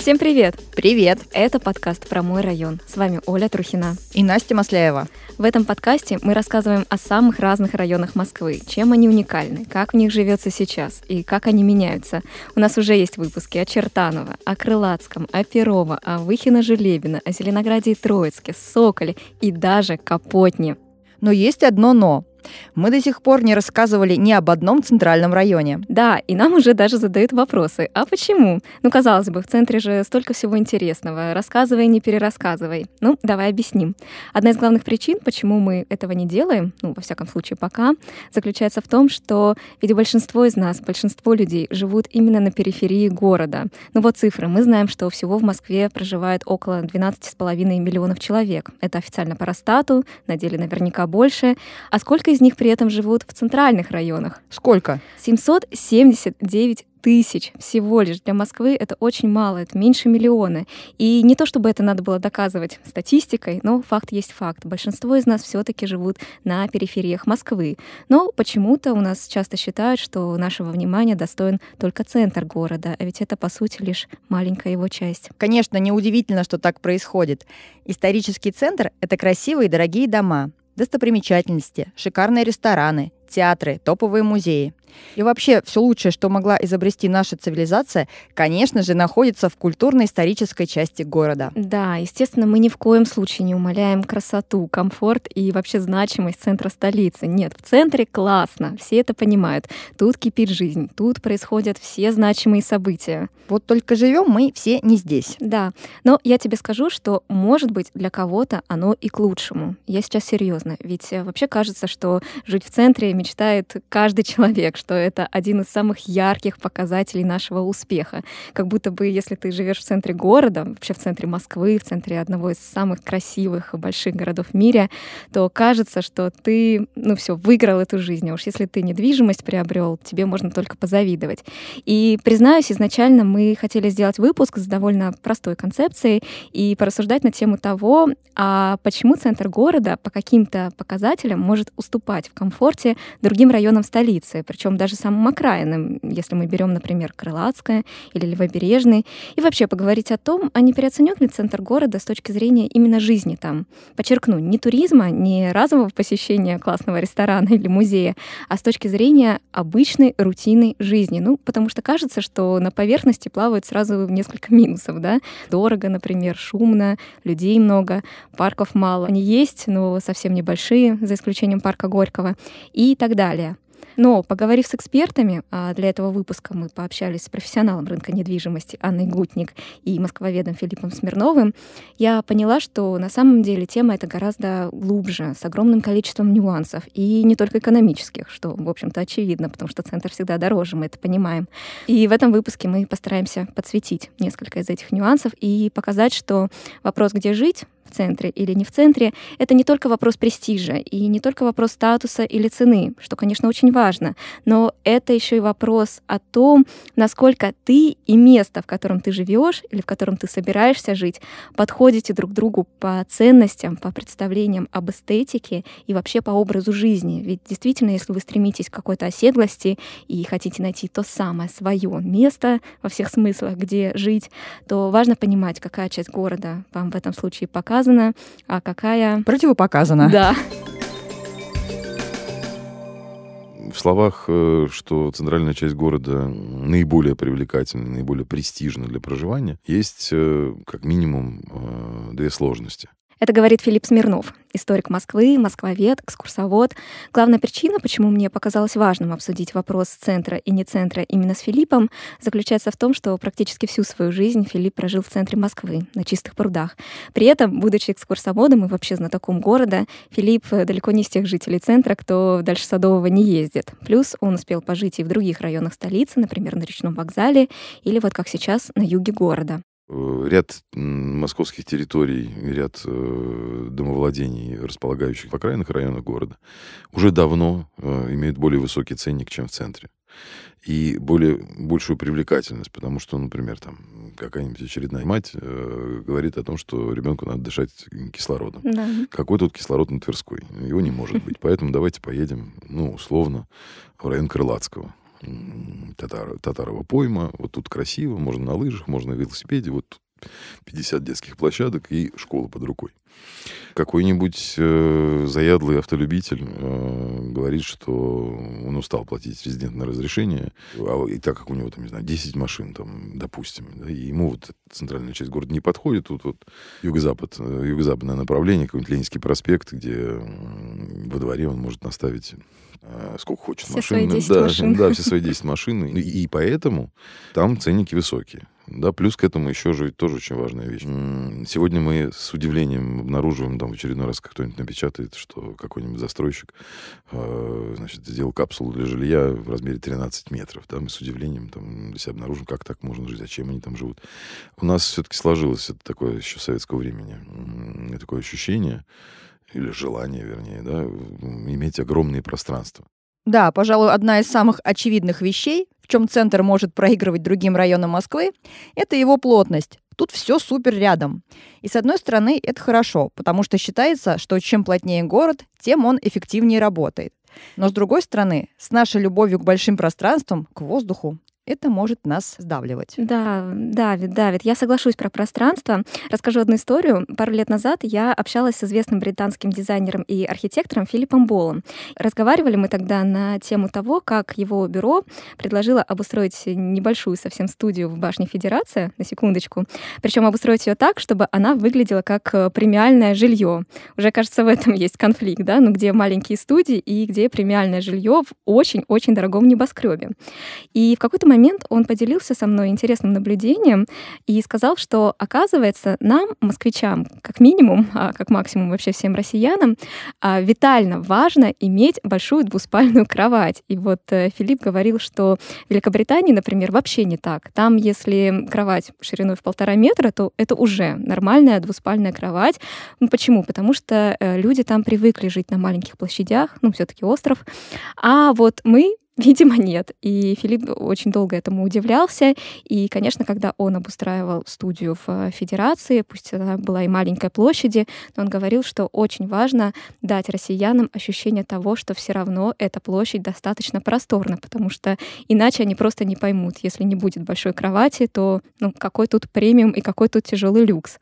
Всем привет! Привет! Это подкаст про мой район. С вами Оля Трухина. И Настя Масляева. В этом подкасте мы рассказываем о самых разных районах Москвы, чем они уникальны, как в них живется сейчас и как они меняются. У нас уже есть выпуски о Чертаново, о Крылатском, о Перово, о Выхино-Желебино, о Зеленограде и Троицке, Соколе и даже Капотне. Но есть одно «но». Мы до сих пор не рассказывали ни об одном центральном районе. Да, и нам уже даже задают вопросы. А почему? Ну, казалось бы, в центре же столько всего интересного. Рассказывай, не перерассказывай. Ну, давай объясним. Одна из главных причин, почему мы этого не делаем, ну, во всяком случае, пока, заключается в том, что ведь большинство из нас, большинство людей живут именно на периферии города. Ну вот цифры. Мы знаем, что всего в Москве проживает около 12,5 миллионов человек. Это официально по Росстату, на деле наверняка больше. А сколько из них при этом живут в центральных районах. Сколько? 779 тысяч всего лишь. Для Москвы это очень мало, это меньше миллиона. И не то, чтобы это надо было доказывать статистикой, но факт есть факт. Большинство из нас все-таки живут на перифериях Москвы. Но почему-то у нас часто считают, что нашего внимания достоин только центр города, а ведь это, по сути, лишь маленькая его часть. Конечно, неудивительно, что так происходит. Исторический центр — это красивые и дорогие дома, достопримечательности, шикарные рестораны, театры, топовые музеи. И вообще, все лучшее, что могла изобрести наша цивилизация, конечно же, находится в культурно-исторической части города. Да, естественно, мы ни в коем случае не умаляем красоту, комфорт и вообще значимость центра столицы. Нет, в центре классно, все это понимают. Тут кипит жизнь, тут происходят все значимые события. Вот только живем мы все не здесь. Да, но я тебе скажу, что, может быть, для кого-то оно и к лучшему. Я сейчас серьезно, ведь э, вообще кажется, что жить в центре мечтает каждый человек, что это один из самых ярких показателей нашего успеха. Как будто бы, если ты живешь в центре города, вообще в центре Москвы, в центре одного из самых красивых и больших городов в мире, то кажется, что ты, ну все, выиграл эту жизнь. А уж если ты недвижимость приобрел, тебе можно только позавидовать. И признаюсь, изначально мы хотели сделать выпуск с довольно простой концепцией и порассуждать на тему того, а почему центр города по каким-то показателям может уступать в комфорте другим районам столицы, причем даже самым окраинным, если мы берем, например, Крылатское или Левобережный, и вообще поговорить о том, а не переоценен ли центр города с точки зрения именно жизни там. Подчеркну, не туризма, не разового посещения классного ресторана или музея, а с точки зрения обычной рутинной жизни. Ну, потому что кажется, что на поверхности плавают сразу несколько минусов, да? Дорого, например, шумно, людей много, парков мало. Они есть, но совсем небольшие, за исключением парка Горького и так далее. Но, поговорив с экспертами, а для этого выпуска мы пообщались с профессионалом рынка недвижимости Анной Гутник и москвоведом Филиппом Смирновым, я поняла, что на самом деле тема эта гораздо глубже, с огромным количеством нюансов, и не только экономических, что, в общем-то, очевидно, потому что центр всегда дороже, мы это понимаем. И в этом выпуске мы постараемся подсветить несколько из этих нюансов и показать, что вопрос, где жить, в центре или не в центре, это не только вопрос престижа и не только вопрос статуса или цены, что, конечно, очень важно, но это еще и вопрос о том, насколько ты и место, в котором ты живешь или в котором ты собираешься жить, подходите друг другу по ценностям, по представлениям об эстетике и вообще по образу жизни. Ведь действительно, если вы стремитесь к какой-то оседлости и хотите найти то самое свое место во всех смыслах, где жить, то важно понимать, какая часть города вам в этом случае показывает, показана, а какая... Противопоказана. Да. В словах, э, что центральная часть города наиболее привлекательна, наиболее престижна для проживания, есть э, как минимум э, две сложности. Это говорит Филипп Смирнов, историк Москвы, москвовед, экскурсовод. Главная причина, почему мне показалось важным обсудить вопрос центра и не центра именно с Филиппом, заключается в том, что практически всю свою жизнь Филипп прожил в центре Москвы, на чистых прудах. При этом, будучи экскурсоводом и вообще знатоком города, Филипп далеко не из тех жителей центра, кто дальше Садового не ездит. Плюс он успел пожить и в других районах столицы, например, на речном вокзале или вот как сейчас на юге города. Э, ряд московских территорий, ряд э, домовладений, располагающих в окраинных районах города, уже давно э, имеют более высокий ценник, чем в центре. И более, большую привлекательность, потому что, например, там какая-нибудь очередная мать э, говорит о том, что ребенку надо дышать кислородом. Да. Какой тут кислород на Тверской? Его не может быть. Поэтому давайте поедем, ну, условно, в район Крылатского Татар, Татарова пойма. Вот тут красиво, можно на лыжах, можно на велосипеде. Вот 50 детских площадок и школа под рукой. Какой-нибудь э, заядлый автолюбитель э, говорит, что он устал платить резидентное разрешение, а, и так как у него, там, не знаю, 10 машин, там, допустим, да, и ему вот центральная часть города не подходит, тут вот юго-запад, э, юго-западное направление, какой-нибудь Ленинский проспект, где во дворе он может наставить сколько хочет все машин. Свои 10 да, машин. да, все свои 10 машин. И, и поэтому там ценники высокие. Да, плюс к этому еще же тоже очень важная вещь. Сегодня мы с удивлением обнаруживаем, там в очередной раз кто-нибудь напечатает, что какой-нибудь застройщик э, значит, сделал капсулу для жилья в размере 13 метров. Да, мы с удивлением там для себя обнаружим, как так можно жить, зачем они там живут. У нас все-таки сложилось это такое еще советского времени, такое ощущение, или желание, вернее, да, иметь огромные пространства. Да, пожалуй, одна из самых очевидных вещей, в чем центр может проигрывать другим районам Москвы, это его плотность. Тут все супер рядом. И с одной стороны, это хорошо, потому что считается, что чем плотнее город, тем он эффективнее работает. Но с другой стороны, с нашей любовью к большим пространствам, к воздуху, это может нас сдавливать. Да, Давид, Давид, я соглашусь про пространство. Расскажу одну историю. Пару лет назад я общалась с известным британским дизайнером и архитектором Филиппом Болом. Разговаривали мы тогда на тему того, как его бюро предложило обустроить небольшую совсем студию в башне Федерация, на секундочку. Причем обустроить ее так, чтобы она выглядела как э, премиальное жилье. Уже, кажется, в этом есть конфликт, да, ну где маленькие студии и где премиальное жилье в очень-очень дорогом небоскребе. И в какой-то момент он поделился со мной интересным наблюдением и сказал, что, оказывается, нам, москвичам, как минимум, а как максимум вообще всем россиянам, а, витально важно иметь большую двуспальную кровать. И вот э, Филипп говорил, что в Великобритании, например, вообще не так. Там, если кровать шириной в полтора метра, то это уже нормальная двуспальная кровать. Ну, почему? Потому что э, люди там привыкли жить на маленьких площадях, ну, все-таки остров. А вот мы Видимо, нет. И Филипп очень долго этому удивлялся. И, конечно, когда он обустраивал студию в э, Федерации, пусть она была и маленькой площади, но он говорил, что очень важно дать россиянам ощущение того, что все равно эта площадь достаточно просторна, потому что иначе они просто не поймут, если не будет большой кровати, то ну, какой тут премиум и какой тут тяжелый люкс.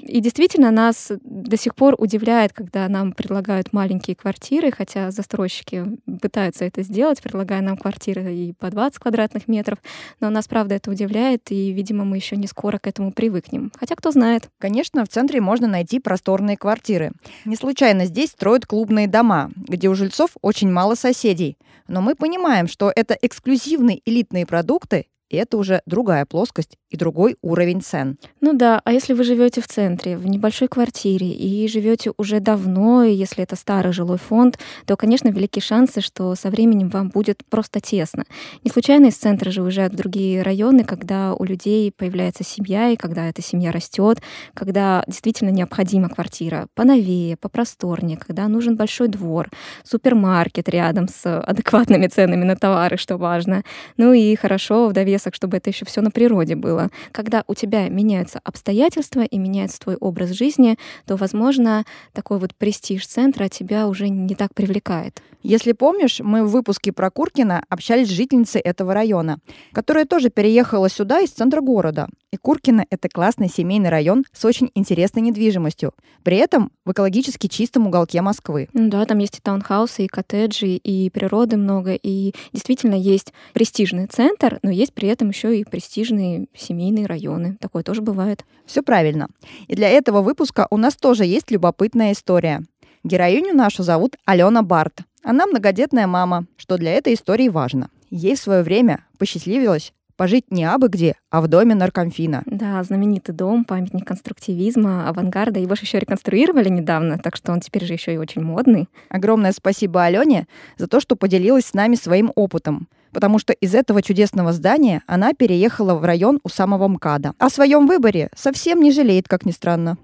И действительно, нас до сих пор удивляет, когда нам предлагают маленькие квартиры, хотя застройщики пытаются это сделать, предлагая нам квартиры и по 20 квадратных метров, но нас, правда, это удивляет, и, видимо, мы еще не скоро к этому привыкнем. Хотя кто знает. Конечно, в центре можно найти просторные квартиры. Не случайно здесь строят клубные дома, где у жильцов очень мало соседей. Но мы понимаем, что это эксклюзивные элитные продукты, и это уже другая плоскость и другой уровень цен. Ну да, а если вы живете в центре, в небольшой квартире и живете уже давно, и если это старый жилой фонд, то, конечно, велики шансы, что со временем вам будет просто тесно. Не случайно из центра же уезжают в другие районы, когда у людей появляется семья, и когда эта семья растет, когда действительно необходима квартира поновее, попросторнее, когда нужен большой двор, супермаркет рядом с адекватными ценами на товары, что важно. Ну и хорошо в довесок, чтобы это еще все на природе было было. Когда у тебя меняются обстоятельства и меняется твой образ жизни, то, возможно, такой вот престиж центра тебя уже не так привлекает. Если помнишь, мы в выпуске про Куркина общались с жительницей этого района, которая тоже переехала сюда из центра города. И Куркино — это классный семейный район с очень интересной недвижимостью. При этом в экологически чистом уголке Москвы. Ну да, там есть и таунхаусы, и коттеджи, и природы много, и действительно есть престижный центр, но есть при этом еще и престижные семейные районы. Такое тоже бывает. Все правильно. И для этого выпуска у нас тоже есть любопытная история. Героиню нашу зовут Алена Барт. Она многодетная мама, что для этой истории важно. Ей в свое время посчастливилось пожить не абы где, а в доме наркомфина. Да, знаменитый дом, памятник конструктивизма, авангарда. Его же еще реконструировали недавно, так что он теперь же еще и очень модный. Огромное спасибо Алене за то, что поделилась с нами своим опытом потому что из этого чудесного здания она переехала в район у самого МКАДа. О своем выборе совсем не жалеет, как ни странно.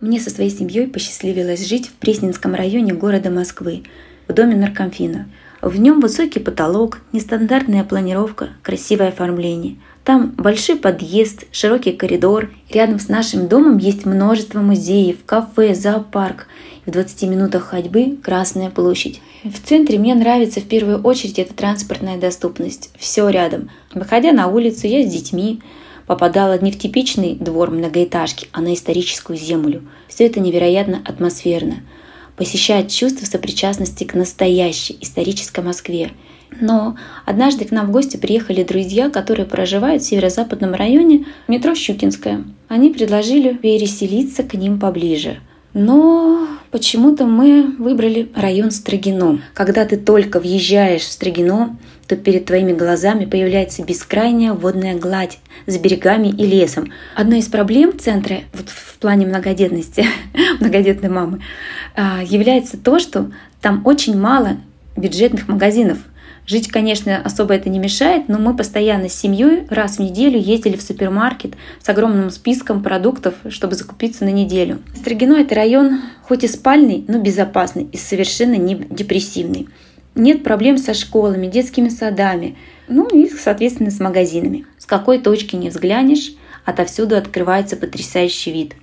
Мне со своей семьей посчастливилось жить в Пресненском районе города Москвы, в доме наркомфина. В нем высокий потолок, нестандартная планировка, красивое оформление. Там большой подъезд, широкий коридор. Рядом с нашим домом есть множество музеев, кафе, зоопарк. В В 20 минутах ходьбы Красная площадь. В центре мне нравится в первую очередь эта транспортная доступность. Все рядом. Выходя на улицу, я с детьми, попадала не в типичный двор многоэтажки, а на историческую землю. Все это невероятно атмосферно. Посещает чувство сопричастности к настоящей исторической Москве. Но однажды к нам в гости приехали друзья, которые проживают в северо-западном районе метро Щукинская. Они предложили переселиться к ним поближе. Но почему-то мы выбрали район Строгино. Когда ты только въезжаешь в Строгино, то перед твоими глазами появляется бескрайняя водная гладь с берегами и лесом. Одной из проблем центра вот в плане многодетности, многодетной мамы, а, является то, что там очень мало бюджетных магазинов. Жить, конечно, особо это не мешает, но мы постоянно с семьей раз в неделю ездили в супермаркет с огромным списком продуктов, чтобы закупиться на неделю. Строгино – это район хоть и спальный, но безопасный и совершенно не депрессивный. Нет проблем со школами, детскими садами, ну и, соответственно, с магазинами. С какой точки не взглянешь, отовсюду открывается потрясающий вид.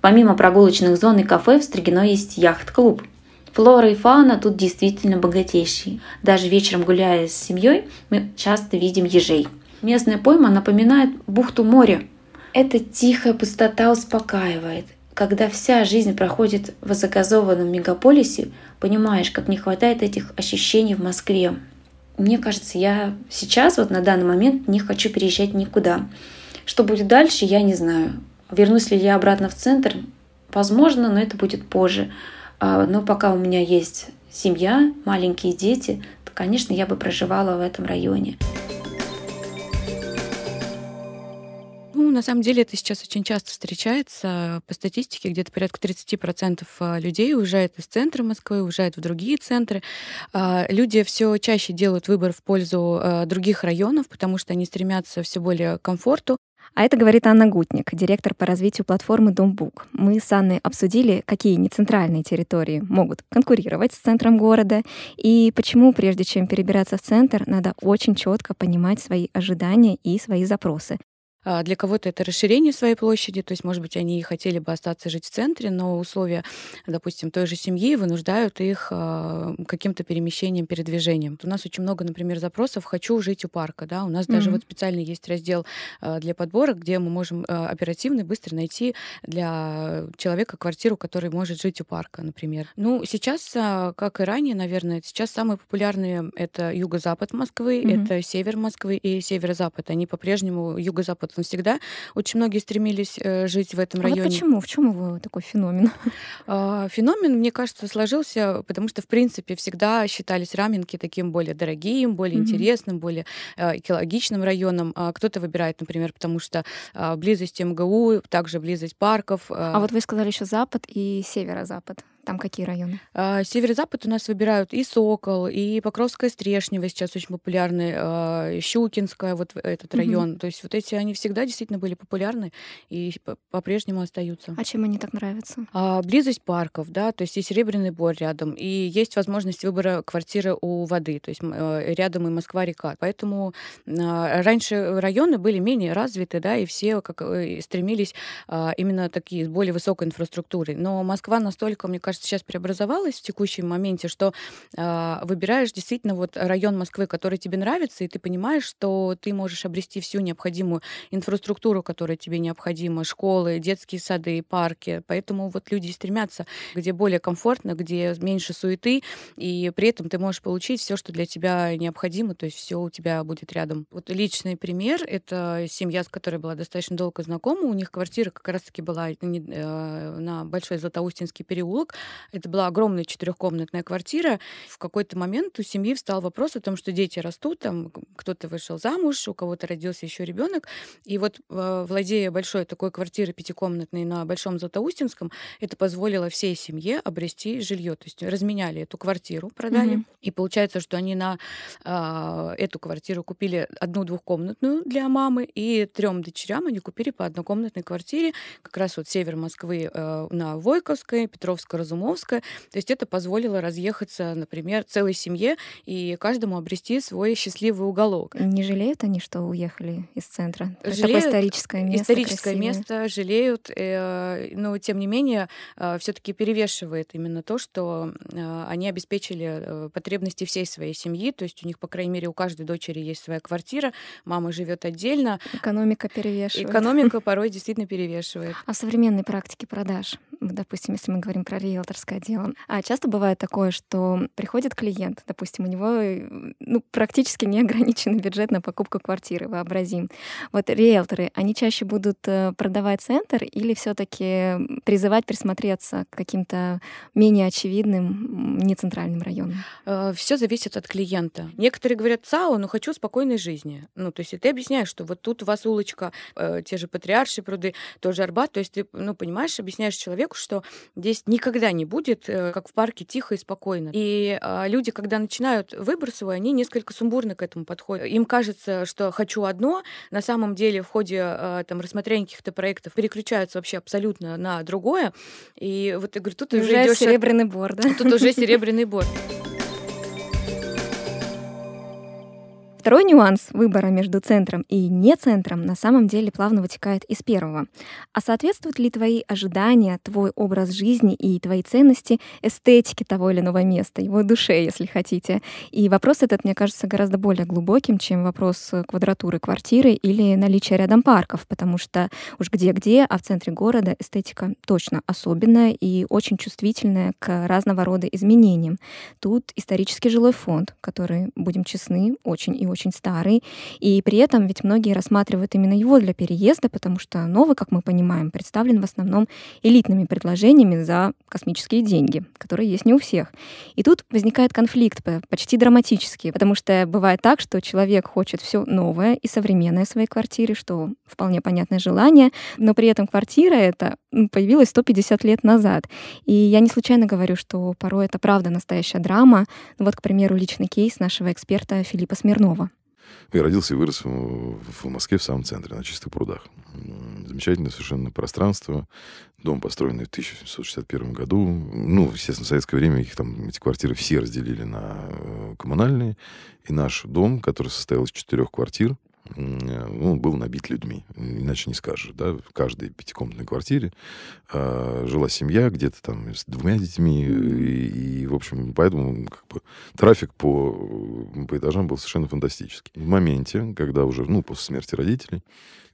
Помимо прогулочных зон и кафе, в Строгино есть яхт-клуб. Флора и фауна тут действительно богатейшие. Даже вечером гуляя с семьей, мы часто видим ежей. Местная пойма напоминает бухту моря. Эта тихая пустота успокаивает. Когда вся жизнь проходит в загазованном мегаполисе, понимаешь, как не хватает этих ощущений в Москве. Мне кажется, я сейчас, вот на данный момент, не хочу переезжать никуда. Что будет дальше, я не знаю. Вернусь ли я обратно в центр? Возможно, но это будет позже. А, но пока у меня есть семья, маленькие дети, то, конечно, я бы проживала в этом районе. На самом деле это сейчас очень часто встречается. По статистике где-то порядка 30% а, людей уезжает из центра Москвы, уезжает в другие центры. А, люди все чаще делают выбор в пользу а, других районов, потому что они стремятся все более к комфорту. А это говорит Анна Гутник, директор по развитию платформы Домбук. Мы с Анной обсудили, какие нецентральные территории могут конкурировать с центром города и почему, прежде чем перебираться в центр, надо очень четко понимать свои ожидания и свои запросы. А, для кого-то это расширение своей площади, то есть, может быть, они хотели бы остаться жить в центре, но условия, допустим, той же семьи вынуждают их а, каким-то перемещением, передвижением. У нас очень много, например, запросов «хочу жить у парка». Да? У нас mm-hmm. даже вот специально есть раздел а, для подборок, где мы можем оперативно и быстро найти для человека квартиру, который может жить у парка, например. Ну, сейчас, как и ранее, наверное, сейчас самые популярные — это юго-запад Москвы, mm-hmm. это север Москвы и северо-запад. Они по-прежнему юго-запад он всегда очень многие стремились э, жить в этом а районе. Вот почему? В чем его такой феномен? А, феномен, мне кажется, сложился, потому что, в принципе, всегда считались раменки таким более дорогим, более mm-hmm. интересным, более э, экологичным районом. А кто-то выбирает, например, потому что близость МГУ, также близость парков. А вот вы сказали еще запад и северо-запад. Там какие районы? А, Северо-запад у нас выбирают и Сокол, и Покровская Стрешнева сейчас очень популярны, а, Щукинская, вот этот район. Угу. То есть вот эти, они всегда действительно были популярны и по-прежнему остаются. А чем они так нравятся? А, близость парков, да, то есть и Серебряный Бор рядом, и есть возможность выбора квартиры у воды, то есть э, рядом и Москва-река. Поэтому раньше районы были менее развиты, да, и все как э, стремились именно такие с более высокой инфраструктурой. Но Москва настолько, мне кажется, кажется, сейчас преобразовалась в текущем моменте, что э, выбираешь действительно вот район Москвы, который тебе нравится, и ты понимаешь, что ты можешь обрести всю необходимую инфраструктуру, которая тебе необходима, школы, детские сады, парки. Поэтому вот люди стремятся, где более комфортно, где меньше суеты, и при этом ты можешь получить все, что для тебя необходимо, то есть все у тебя будет рядом. Вот личный пример — это семья, с которой была достаточно долго знакома, у них квартира как раз-таки была э, на Большой Златоустинский переулок, это была огромная четырехкомнатная квартира. В какой-то момент у семьи встал вопрос о том, что дети растут, там кто-то вышел замуж, у кого-то родился еще ребенок. И вот э, владея большой такой квартирой пятикомнатной на Большом Златоустинском, это позволило всей семье обрести жилье. То есть разменяли эту квартиру, продали. Mm-hmm. И получается, что они на э, эту квартиру купили одну двухкомнатную для мамы, и трем дочерям они купили по однокомнатной квартире, как раз вот север Москвы э, на Войковской, Петровско Разумовская. То есть это позволило разъехаться, например, целой семье и каждому обрести свой счастливый уголок. Не жалеют они, что уехали из центра? Жалеют. Такое историческое место. Историческое красивое. место жалеют, э, но тем не менее э, все-таки перевешивает именно то, что э, они обеспечили потребности всей своей семьи, то есть у них, по крайней мере, у каждой дочери есть своя квартира, мама живет отдельно. Экономика перевешивает. Экономика порой действительно перевешивает. А в современной практике продаж, допустим, если мы говорим про риэлторское дело, а часто бывает такое, что приходит клиент, допустим, у него ну, практически неограниченный бюджет на покупку квартиры, вообразим. Вот риэлторы, они чаще будут э, продавать центр или все таки призывать присмотреться к каким-то менее очевидным, нецентральным районам? Э, все зависит от клиента. Некоторые говорят, ЦАО, но хочу спокойной жизни. Ну, то есть и ты объясняешь, что вот тут у вас улочка, э, те же Патриарши пруды, тоже Арбат, то есть ты, ну, понимаешь, объясняешь человеку, что здесь никогда не будет, э, как в парке, тихо и спокойно. И э, люди, когда начинают выбор свой, они несколько сумбурно к этому подходят. Им кажется, что хочу одно, на самом деле в ходе э, там рассмотрения каких-то проектов переключаются вообще абсолютно на другое. И вот я говорю, тут уже, уже идешь серебряный бор, да? Тут уже серебряный бор. Второй нюанс выбора между центром и не центром на самом деле плавно вытекает из первого. А соответствуют ли твои ожидания, твой образ жизни и твои ценности эстетике того или иного места, его душе, если хотите? И вопрос этот, мне кажется, гораздо более глубоким, чем вопрос квадратуры квартиры или наличия рядом парков, потому что уж где-где, а в центре города эстетика точно особенная и очень чувствительная к разного рода изменениям. Тут исторический жилой фонд, который, будем честны, очень и очень старый, и при этом ведь многие рассматривают именно его для переезда, потому что новый, как мы понимаем, представлен в основном элитными предложениями за космические деньги, которые есть не у всех. И тут возникает конфликт почти драматический, потому что бывает так, что человек хочет все новое и современное в своей квартире, что вполне понятное желание, но при этом квартира эта появилась 150 лет назад. И я не случайно говорю, что порой это правда настоящая драма. Ну вот, к примеру, личный кейс нашего эксперта Филиппа Смирнова. Я родился и вырос в Москве, в самом центре, на Чистых прудах. Замечательное совершенно пространство. Дом, построенный в 1761 году. Ну, естественно, в советское время их там, эти квартиры все разделили на э, коммунальные. И наш дом, который состоял из четырех квартир, ну, был набит людьми, иначе не скажешь, да, в каждой пятикомнатной квартире э, жила семья где-то там с двумя детьми, и, и в общем, поэтому как бы трафик по, по этажам был совершенно фантастический. В моменте, когда уже, ну, после смерти родителей,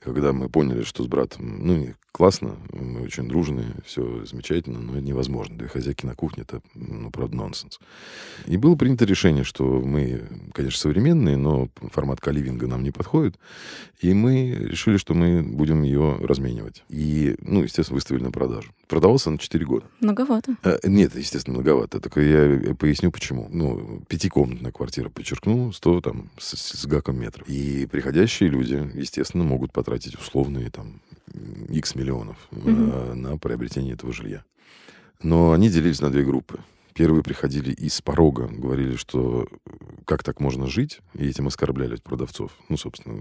когда мы поняли, что с братом, ну, классно, мы очень дружные, все замечательно, но это невозможно. Две хозяйки на кухне, это, ну, правда, нонсенс. И было принято решение, что мы, конечно, современные, но формат каливинга нам не подходит, и мы решили, что мы будем ее разменивать. И, ну, естественно, выставили на продажу. Продавался на 4 года. Многовато. А, нет, естественно, многовато. Только я поясню, почему. Ну, пятикомнатная квартира, подчеркну, 100 там с, с гаком метров. И приходящие люди, естественно, могут потратить условные там X миллионов mm-hmm. на, приобретение этого жилья. Но они делились на две группы. Первые приходили из порога, говорили, что э, как так можно жить, и этим оскорбляли продавцов. Ну, собственно,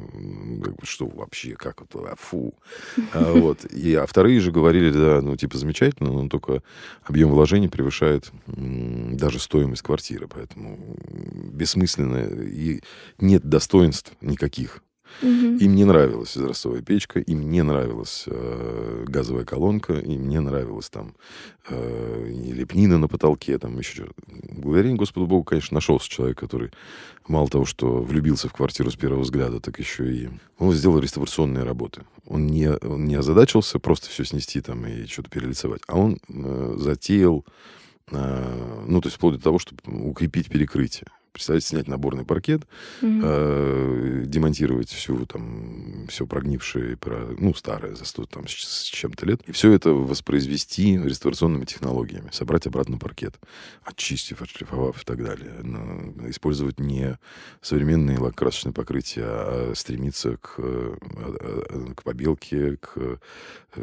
как бы, что вообще, как это, а, фу. А, вот. И, а вторые же говорили, да, ну, типа, замечательно, но только объем вложений превышает м, даже стоимость квартиры, поэтому бессмысленно, и нет достоинств никаких Угу. Им не нравилась израстовая печка, им не нравилась э, газовая колонка, им не нравилась там э, лепнина на потолке, там еще что-то. Благодарение Господу Богу, конечно, нашелся человек, который мало того, что влюбился в квартиру с первого взгляда, так еще и он сделал реставрационные работы. Он не, он не озадачился просто все снести там и что-то перелицевать, а он э, затеял, э, ну, то есть вплоть до того, чтобы укрепить перекрытие. Представляете, снять наборный паркет, mm-hmm. э, демонтировать всю там, все прогнившее, ну, старое, за 100 там, с, чем-то лет, и все это воспроизвести реставрационными технологиями, собрать обратно паркет, очистив, отшлифовав и так далее. Но, использовать не современные лакокрасочные покрытия, а стремиться к, э, э, к побелке, к, э,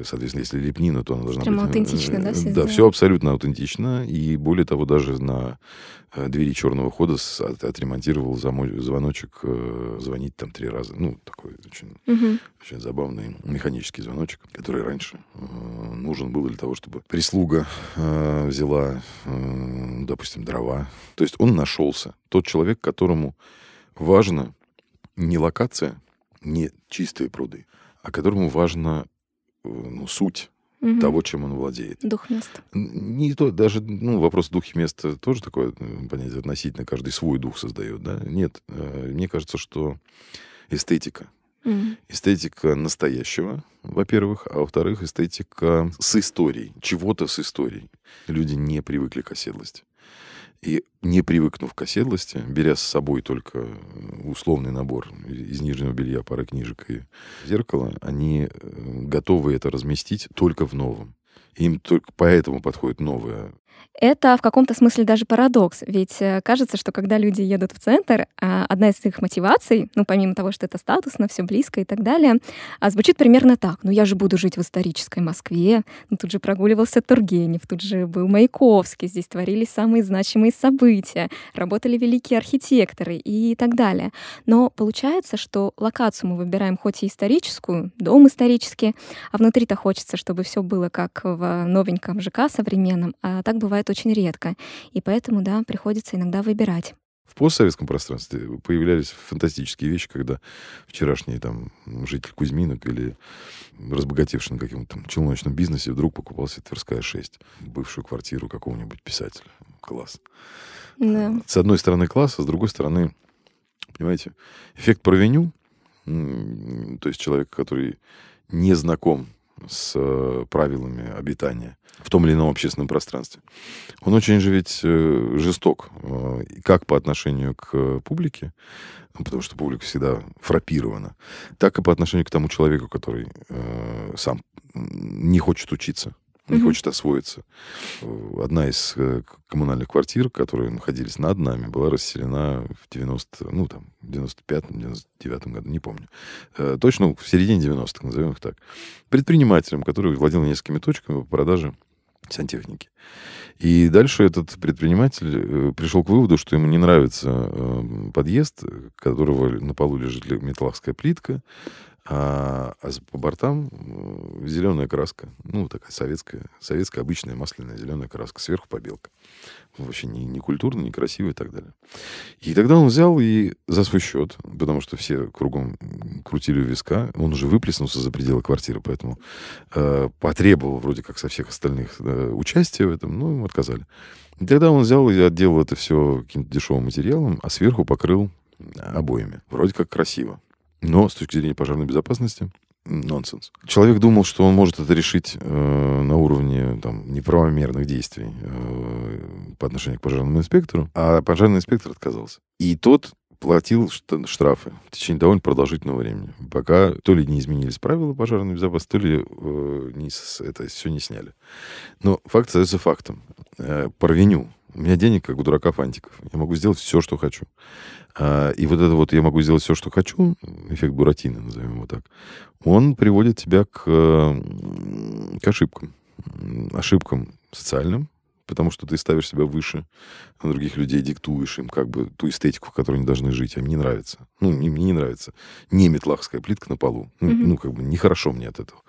соответственно, если лепнина, то она должна Прям быть... аутентично, да? Да, все абсолютно аутентично, и более того, даже на двери черного хода с отремонтировал звоночек, э, звонить там три раза. Ну, такой очень, Мгм. очень забавный механический звоночек, который раньше э, нужен был для того, чтобы прислуга э, взяла, э, допустим, дрова. То есть он нашелся. Тот человек, которому важно не локация, не чистые пруды, а которому важно э, ну, суть Мгм. того, чем он владеет. Дух места. Не то, даже, ну, вопрос духи места тоже такое понятие относительно, каждый свой дух создает, да? Нет, э, мне кажется, что эстетика, Мгм. эстетика настоящего, во-первых, а во-вторых, эстетика с историей, чего-то с историей. Люди не привыкли к оседлости. И не привыкнув к оседлости, беря с собой только э, условный набор из нижнего белья, пары книжек и зеркало, они э, готовы это разместить только в новом. Им только поэтому подходит новое. Это в каком-то смысле даже парадокс, ведь э, кажется, что когда люди едут в центр, а, одна из их мотиваций, ну, помимо того, что это статусно, все близко и так далее, а, звучит примерно так. Ну, я же буду жить в исторической Москве, ну, тут же прогуливался Тургенев, тут же был Маяковский, здесь творились самые значимые события, работали великие архитекторы и так далее. Но получается, что локацию мы выбираем хоть и историческую, дом исторический, а внутри-то хочется, чтобы все было как в новеньком ЖК современном, а так бывает очень редко. И поэтому, да, приходится иногда выбирать. В постсоветском пространстве появлялись фантастические вещи, когда вчерашний там житель Кузьминок или разбогатевший на каком-то там челночном бизнесе вдруг покупал себе Тверская 6, бывшую квартиру какого-нибудь писателя. Класс. Да. С одной стороны класс, а с другой стороны, понимаете, эффект провеню, м, то есть человек, который не знаком с э, правилами обитания в том или ином общественном пространстве. Он очень же ведь э, жесток, э, как по отношению к публике, ну, потому что публика всегда фрапирована, так и по отношению к тому человеку, который сам не хочет учиться, не Мгм. хочет освоиться. Э, Одна из э, коммунальных квартир, которые находились над нами, была расселена в 90, ну, там, 95-м, 99-м году, не помню. Э, Точно в середине 90-х, назовем их так. Предпринимателем, который владел несколькими точками по продаже сантехники. И дальше этот предприниматель пришел к выводу, что ему не нравится э, подъезд, которого на полу лежит металловская плитка, а, а по бортам зеленая краска. Ну, такая советская, советская обычная масляная зеленая краска. Сверху побелка. Вообще не, не культурно, не красиво и так далее. И тогда он взял и за свой счет, потому что все кругом крутили у виска, он уже выплеснулся за пределы квартиры, поэтому э, потребовал вроде как со всех остальных э, участия в этом, но ему отказали. И тогда он взял и отделал это все каким-то дешевым материалом, а сверху покрыл обоями. Вроде как красиво. Но с точки зрения пожарной безопасности нонсенс. Человек думал, что он может это решить э, на уровне там, неправомерных действий э, по отношению к пожарному инспектору, а пожарный инспектор отказался. И тот платил шт- штрафы в течение довольно продолжительного времени, пока то ли не изменились правила пожарной безопасности, то ли э, не это все не сняли. Но факт остается фактом. Э, по рвеню. У меня денег, как у дурака фантиков. Я могу сделать все, что хочу. А, И вот это вот я могу сделать все, что хочу, эффект Буратино, назовем его так, он приводит тебя к, э, к ошибкам. Ошибкам социальным, потому что ты ставишь себя выше других людей, диктуешь им как бы ту эстетику, в которой они должны жить, а им не нравится. Ну, не- мне не нравится. Не метлахская плитка на полу. Ну, Мгм. ну, как бы нехорошо мне от этого.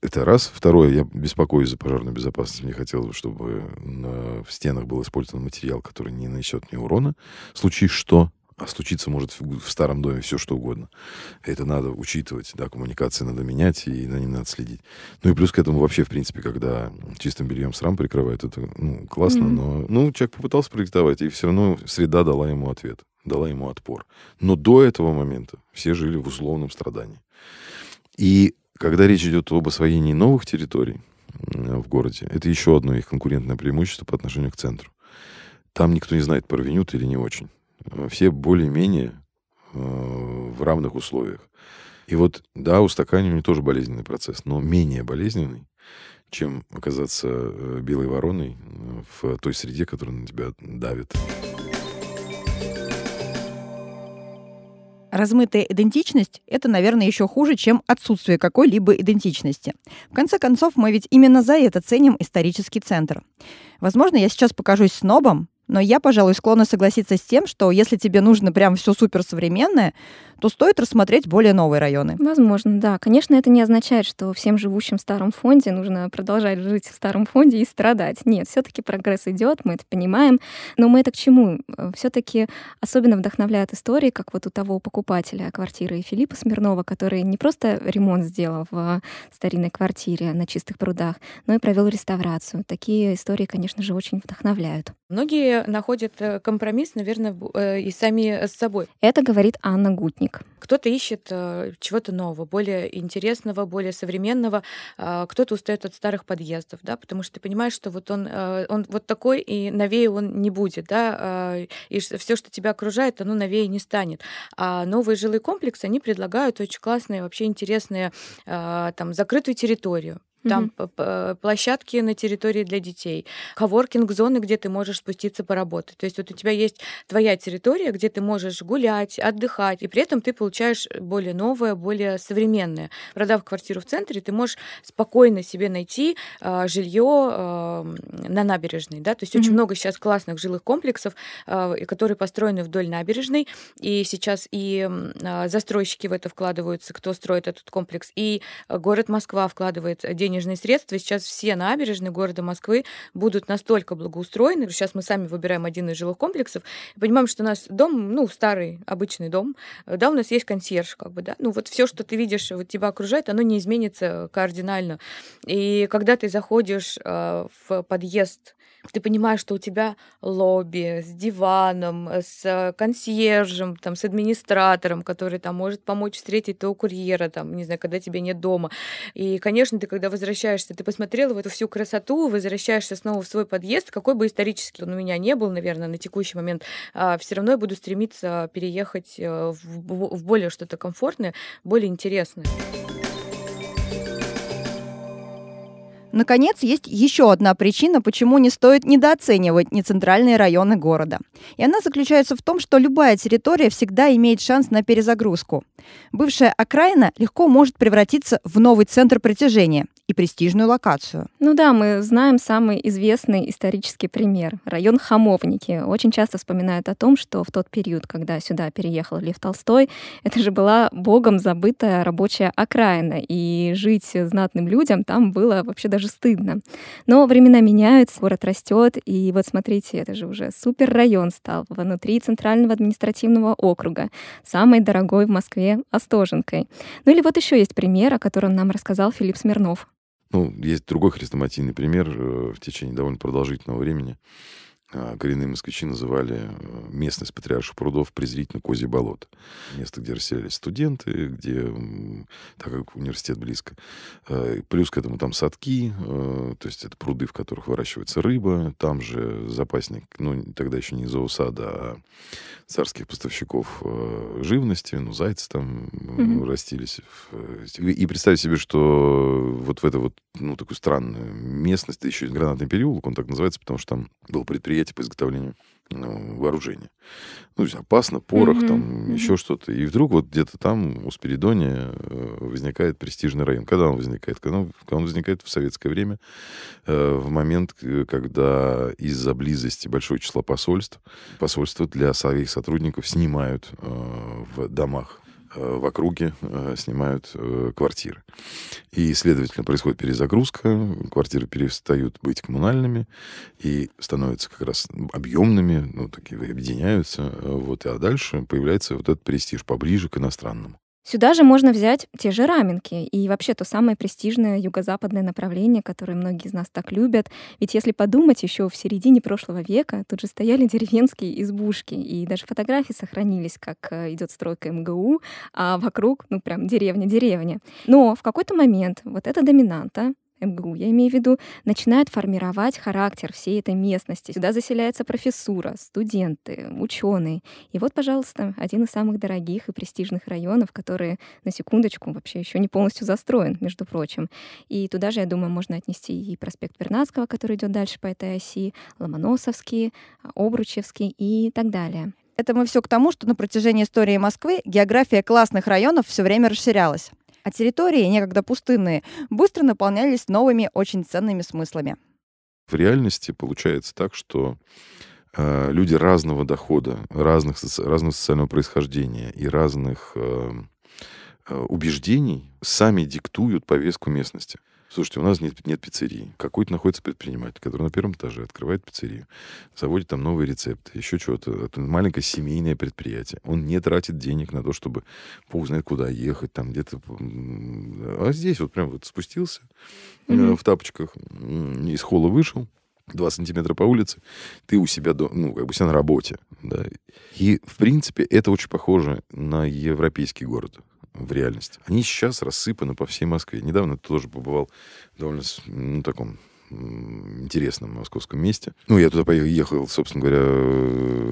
Это раз. Второе, я беспокоюсь за пожарную безопасность. Мне хотелось бы, чтобы на- в стенах был использован материал, который не нанесет ни урона. Случись что, а случиться может в, в старом доме все что угодно. Это надо учитывать, да, коммуникации надо менять, и на ним надо следить. Ну и плюс к этому вообще, в принципе, когда чистым бельем срам прикрывает, это ну, классно, Мгм. но ну, человек попытался проектовать, и все равно среда дала ему ответ, дала ему отпор. Но до этого момента все жили в условном страдании. И когда речь идет об освоении новых территорий в городе, это еще одно их конкурентное преимущество по отношению к центру. Там никто не знает, порвенют или не очень. Э, Все более-менее э, в равных условиях. И вот, да, устаканивание тоже болезненный процесс, но менее болезненный, чем оказаться э, белой вороной в той среде, которая на тебя давит. Размытая идентичность — это, наверное, еще хуже, чем отсутствие какой-либо идентичности. В конце концов, мы ведь именно за это ценим исторический центр. Возможно, я сейчас покажусь снобом, Но я, пожалуй, склонна согласиться с тем, что если тебе нужно прям все суперсовременное, то стоит рассмотреть более новые районы. Возможно, да. Конечно, это не означает, что всем живущим в старом фонде нужно продолжать жить в старом фонде и страдать. Нет, все-таки прогресс идет, мы это понимаем. Но мы это к чему? Все-таки особенно вдохновляют истории, как вот у того покупателя квартиры Филиппа Смирнова, который не просто ремонт сделал в старинной квартире на чистых прудах, но и провел реставрацию. Такие истории, конечно же, очень вдохновляют. Многие находят э, компромисс, наверное, э, и сами с собой. Это говорит Анна Гутник. Кто-то ищет э, чего-то нового, более интересного, более современного. А, кто-то устает от старых подъездов, да, потому что ты понимаешь, что вот он, он вот такой, и новее он не будет, да, и все, что тебя окружает, оно новее не станет. А новые жилые комплексы, они предлагают очень классные, вообще интересные, там, закрытую территорию там mm-hmm. площадки на территории для детей, коворкинг-зоны, где ты можешь спуститься поработать. То есть вот у тебя есть твоя территория, где ты можешь гулять, отдыхать, и при этом ты получаешь более новое, более современное. Продав квартиру в центре, ты можешь спокойно себе найти э, жилье э, на набережной. Да? То есть mm-hmm. очень много сейчас классных жилых комплексов, э, которые построены вдоль набережной, и сейчас и э, застройщики в это вкладываются, кто строит этот комплекс, и город Москва вкладывает деньги денежные средства. Сейчас все набережные города Москвы будут настолько благоустроены. Сейчас мы сами выбираем один из жилых комплексов. Понимаем, что у нас дом, ну, старый, обычный дом. Да, у нас есть консьерж, как бы, да. Ну, вот все, что ты видишь, вот тебя окружает, оно не изменится кардинально. И когда ты заходишь э, в подъезд ты понимаешь, что у тебя лобби с диваном, с консьержем, там, с администратором, который там может помочь встретить того курьера, там, не знаю, когда тебя нет дома. И, конечно, ты, когда возвращаешься, ты посмотрела в эту всю красоту, возвращаешься снова в свой подъезд, какой бы исторический он у меня не был, наверное, на текущий момент, а, все равно я буду стремиться переехать э, в более что-то комфортное, более интересное. Наконец, есть еще одна причина, почему не стоит недооценивать нецентральные районы города. И она заключается в том, что любая территория всегда имеет шанс на перезагрузку. Бывшая окраина легко может превратиться в новый центр притяжения и престижную локацию. Ну да, мы знаем самый известный исторический пример. Район Хамовники. Очень часто вспоминают о том, что в тот период, когда сюда переехал Лев Толстой, это же была богом забытая рабочая окраина, и жить знатным людям там было вообще даже стыдно. Но времена меняются, город растет, и вот смотрите, это же уже супер район стал внутри Центрального административного округа, самый дорогой в Москве Остоженкой. Ну или вот еще есть пример, о котором нам рассказал Филипп Смирнов. Ну, есть другой хрестоматийный пример э, в течение довольно продолжительного времени. А, коренные москвичи называли э, местность Патриарших прудов презрительно Козье болото. Место, где расселялись студенты, где, так как университет близко. Э, плюс к этому там садки, э, то есть это пруды, в которых выращивается рыба. Там же запасник, ну, тогда еще не зоосада, а царских поставщиков живности, ну, зайцы там mm-hmm. растились. И представьте себе, что вот в это вот, ну, такую странную местность, еще гранатный переулок, он так называется, потому что там был предприятие предприятий по изготовлению ну, вооружения. Ну, то есть опасно, порох, mm-hmm. там mm-hmm. еще что-то. И вдруг вот где-то там у Спиридония э, возникает престижный район. Когда он возникает? Когда он, когда он возникает в советское время, э, в момент, когда из-за близости большого числа посольств, посольства для своих сотрудников снимают э, в домах Э, в округе э, снимают э, квартиры. И, следовательно, происходит перезагрузка, квартиры перестают быть коммунальными и становятся как раз объемными, ну, такие объединяются, вот, а дальше появляется вот этот престиж поближе к иностранному. Сюда же можно взять те же раменки и вообще то самое престижное юго-западное направление, которое многие из нас так любят. Ведь если подумать, еще в середине прошлого века тут же стояли деревенские избушки, и даже фотографии сохранились, как э, идет стройка МГУ, а вокруг, ну прям деревня-деревня. Но в какой-то момент вот эта доминанта МГУ, я имею в виду, начинает формировать характер всей этой местности. Сюда заселяется профессура, студенты, ученые. И вот, пожалуйста, один из самых дорогих и престижных районов, который, на секундочку, вообще еще не полностью застроен, между прочим. И туда же, я думаю, можно отнести и проспект Вернадского, который идет дальше по этой оси, Ломоносовский, Обручевский и так далее. Это мы все к тому, что на протяжении истории Москвы география классных районов все время расширялась а территории, некогда пустынные, быстро наполнялись новыми, очень ценными смыслами. В реальности получается так, что э, люди разного дохода, разных, разного социального происхождения и разных э, э, убеждений сами диктуют повестку местности. Слушайте, у нас нет, нет пиццерии. Какой-то находится предприниматель, который на первом этаже открывает пиццерию, заводит там новые рецепты, еще чего-то. Это маленькое семейное предприятие. Он не тратит денег на то, чтобы бог знает куда ехать, там где-то... А здесь вот прям вот спустился mm-hmm. в тапочках, из холла вышел, два сантиметра по улице, ты у себя, ну, как бы себя на работе, да. И, в принципе, это очень похоже на европейский город в реальности. Они сейчас рассыпаны по всей Москве. Недавно тоже побывал довольно, ну, таком интересном московском месте. Ну, я туда поехал, собственно говоря,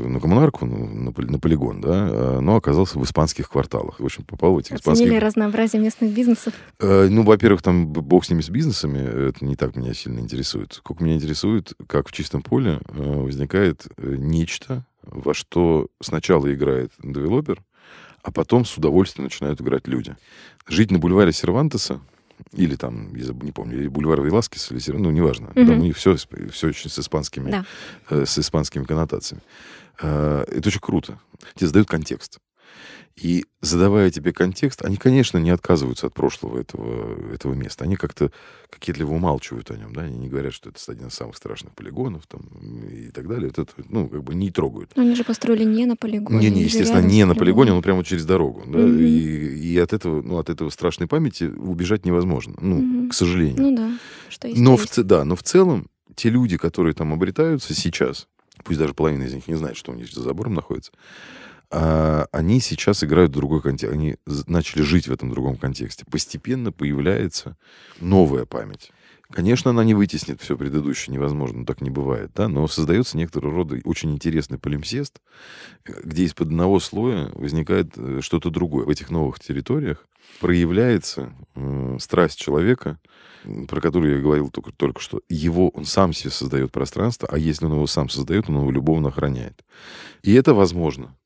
на коммунарку, ну, на, на полигон, да, а, но оказался в испанских кварталах. В общем, попал в этих Оценили испанских... разнообразие местных бизнесов? Э, ну, во-первых, там бог с ними, с бизнесами, это не так меня сильно интересует. Сколько меня интересует, как в чистом поле э, возникает э, нечто, во что сначала играет девелопер, а потом с удовольствием начинают играть люди. Жить на бульваре Сервантеса, или там, я не помню, или бульвар Веласкес, или ну, неважно. Угу. Там у них все, все очень с испанскими, да. э, с испанскими коннотациями. Э, это очень круто. Тебе задают контекст. И задавая тебе контекст, они, конечно, не отказываются от прошлого этого, этого места. Они как-то кокетливо умалчивают о нем, да, они не говорят, что это один из самых страшных полигонов там, и так далее. Вот это, ну, как бы не трогают. Но они же построили не на полигоне. Не, не, естественно, не на полигоне, но прямо через дорогу. Да, угу. и, и от этого, ну, от этого страшной памяти убежать невозможно, ну, угу. к сожалению. Ну да, что есть, но есть. В, да, но в целом те люди, которые там обретаются сейчас, пусть даже половина из них не знает, что у них за забором находится, а они сейчас играют в другой контекст. Они начали жить в этом другом контексте. Постепенно появляется новая память. Конечно, она не вытеснит все предыдущее, невозможно, так не бывает, да, но создается некоторого рода очень интересный полимсест, где из-под одного слоя возникает э, что-то другое. В этих новых территориях проявляется э, страсть человека, про которую я говорил только, только что. Его, он сам себе создает пространство, а если он его сам создает, он его любовно охраняет. И это возможно.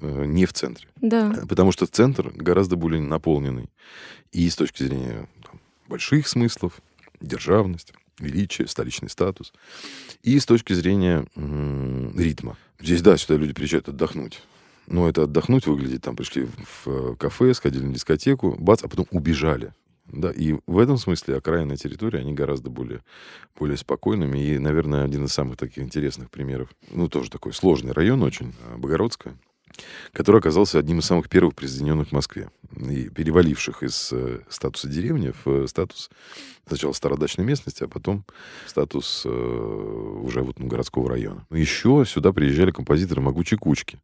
Э, не в центре. Да. Потому что центр гораздо более наполненный. И с точки зрения там, больших смыслов, державность, величие, столичный статус. И с точки зрения ритма. Здесь, да, сюда люди приезжают отдохнуть. Но это отдохнуть выглядит, там пришли в э, кафе, сходили на дискотеку, бац, а потом убежали. Да, и в этом смысле окраинные территории, они гораздо более, более спокойными. И, наверное, один из самых таких интересных примеров, ну, тоже такой сложный район очень, э, Богородская который оказался одним из самых первых присоединенных к Москве и переваливших из э, статуса деревни в э, статус сначала стародачной местности, а потом статус э, уже вот ну, городского района. Еще сюда приезжали композиторы «Могучей кучки».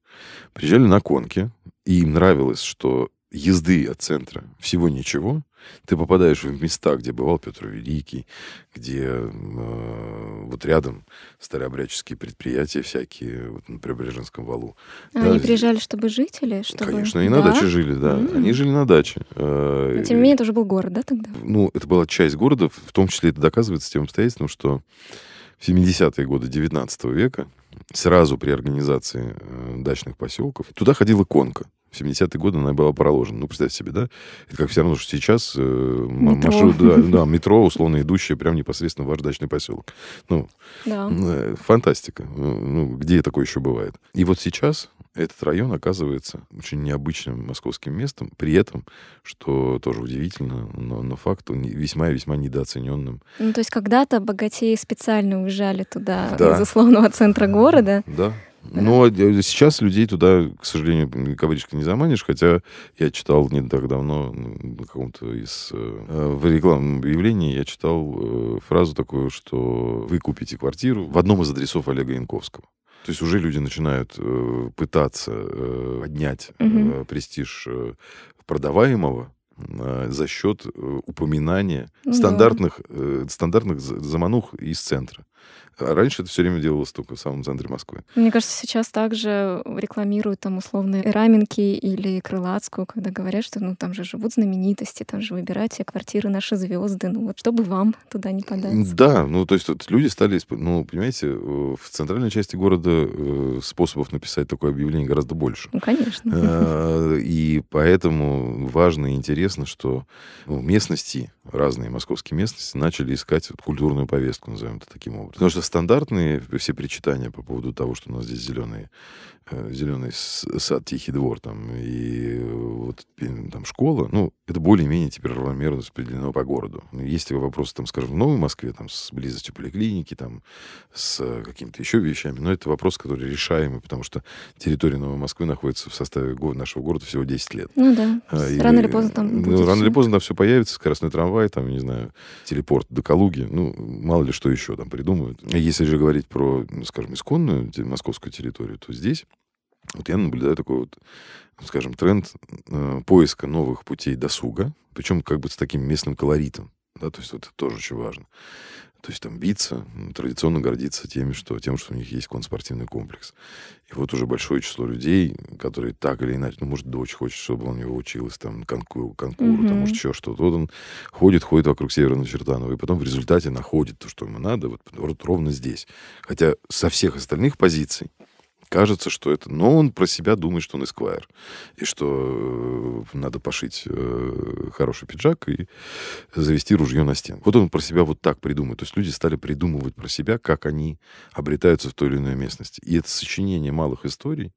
Приезжали на конки, и им нравилось, что езды от центра всего ничего, ты попадаешь в места, где бывал Петр Великий, где э, вот рядом старообрядческие предприятия всякие, вот на Преображенском валу. А да, они приезжали, чтобы жить или чтобы... Конечно, и да? на даче жили, да. Mm-hmm. Они жили на даче. Э, Но, тем не менее, это уже был город, да, тогда? Ну, это была часть города, в том числе это доказывается тем обстоятельством, что в 70-е годы 19 века, сразу при организации э, дачных поселков, туда ходила конка. В 70-е годы она была проложена. Ну, представьте себе, да? Это как все равно, что сейчас э, метро. Маршрут, да, да, метро, условно идущее прямо непосредственно в ваш дачный поселок. Ну, да. э, фантастика. Ну, где такое еще бывает? И вот сейчас этот район оказывается очень необычным московским местом, при этом, что тоже удивительно, но, но факт весьма-весьма недооцененным. Ну, то есть когда-то богатеи специально уезжали туда да. из условного центра города. Да. Но э, сейчас людей туда, к сожалению, кавычка не заманишь, хотя я читал не так давно на каком-то из... Э, в рекламном объявлении я читал э, фразу такую, что вы купите квартиру в одном из адресов Олега Янковского. То есть уже люди начинают э, пытаться э, поднять э, престиж э, продаваемого э, за счет э, упоминания ну, стандартных, э, стандартных заманух из центра. А раньше это все время делалось только в самом центре Москвы. Мне кажется, сейчас также рекламируют там условные Раменки или Крылатскую, когда говорят, что ну там же живут знаменитости, там же выбирайте квартиры наши звезды, ну вот чтобы вам туда не податься. Да, ну то есть вот люди стали, ну понимаете, э, в центральной части города э, способов написать такое объявление гораздо больше. Ну конечно. Э, и поэтому важно и интересно, что ну, местности, разные московские местности начали искать культурную повестку, назовем это таким образом. Потому что стандартные все причитания по поводу того, что у нас здесь зеленые Э, зеленый сад, тихий двор там и вот там школа, ну, это более-менее теперь равномерно распределено по городу. Есть вопросы, там, скажем, в Новой Москве, там, с близостью поликлиники, там, с какими-то еще вещами, но это вопрос, который решаемый, потому что территория Новой Москвы находится в составе нашего города всего 10 лет. Ну да, а, и, рано или поздно там ну, Рано все. или поздно там все появится, скоростной трамвай, там, не знаю, телепорт до Калуги, ну, мало ли что еще там придумают. Если же говорить про, скажем, исконную московскую территорию, то здесь вот я наблюдаю такой вот, скажем, тренд э, поиска новых путей досуга, причем как бы с таким местным колоритом. Да, то есть вот это тоже очень важно. То есть там биться, традиционно гордиться теми, что, тем, что у них есть конспортивный комплекс. И вот уже большое число людей, которые так или иначе, ну, может, дочь хочет, чтобы он его училась, там, конкуру, конкуру mm-hmm. там, может, еще что-то. Вот он ходит, ходит вокруг Северного Чертанова, и потом в результате находит то, что ему надо, вот, вот ровно здесь. Хотя со всех остальных позиций кажется, что это... Но он про себя думает, что он эсквайр. И что э, надо пошить э, хороший пиджак и завести ружье на стену. Вот он про себя вот так придумает. То есть люди стали придумывать про себя, как они обретаются в той или иной местности. И это сочинение малых историй,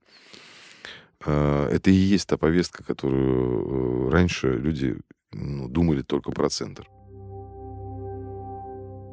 э, это и есть та повестка, которую раньше люди ну, думали только про центр.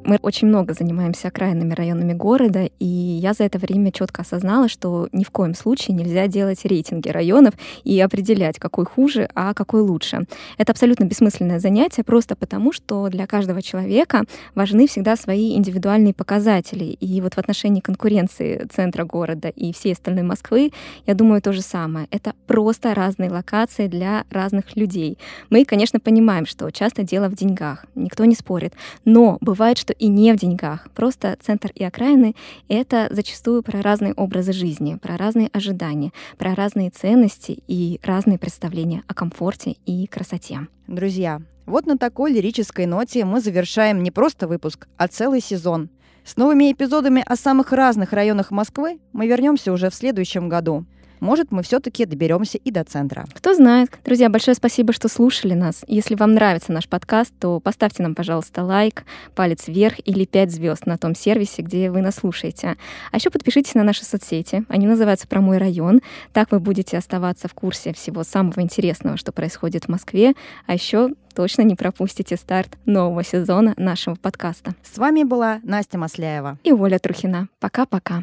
Мы очень много занимаемся окраинными районами города, и я за это время четко осознала, что ни в коем случае нельзя делать рейтинги районов и определять, какой хуже, а какой лучше. Это абсолютно бессмысленное занятие, просто потому, что для каждого человека важны всегда свои индивидуальные показатели. И вот в отношении конкуренции центра города и всей остальной Москвы, я думаю, то же самое. Это просто разные локации для разных людей. Мы, конечно, понимаем, что часто дело в деньгах, никто не спорит, но бывает, что и не в деньгах. Просто центр и окраины — это зачастую про разные образы жизни, про разные ожидания, про разные ценности и разные представления о комфорте и красоте. Друзья, вот на такой лирической ноте мы завершаем не просто выпуск, а целый сезон. С новыми эпизодами о самых разных районах Москвы мы вернемся уже в следующем году. Может, мы все-таки доберемся и до центра. Кто знает. Друзья, большое спасибо, что слушали нас. Если вам нравится наш подкаст, то поставьте нам, пожалуйста, лайк, палец вверх или 5 звезд на том сервисе, где вы нас слушаете. А еще подпишитесь на наши соцсети. Они называются «Про мой район». Так вы будете оставаться в курсе всего самого интересного, что происходит в Москве. А еще точно не пропустите старт нового сезона нашего подкаста. С вами была Настя Масляева и Оля Трухина. Пока-пока.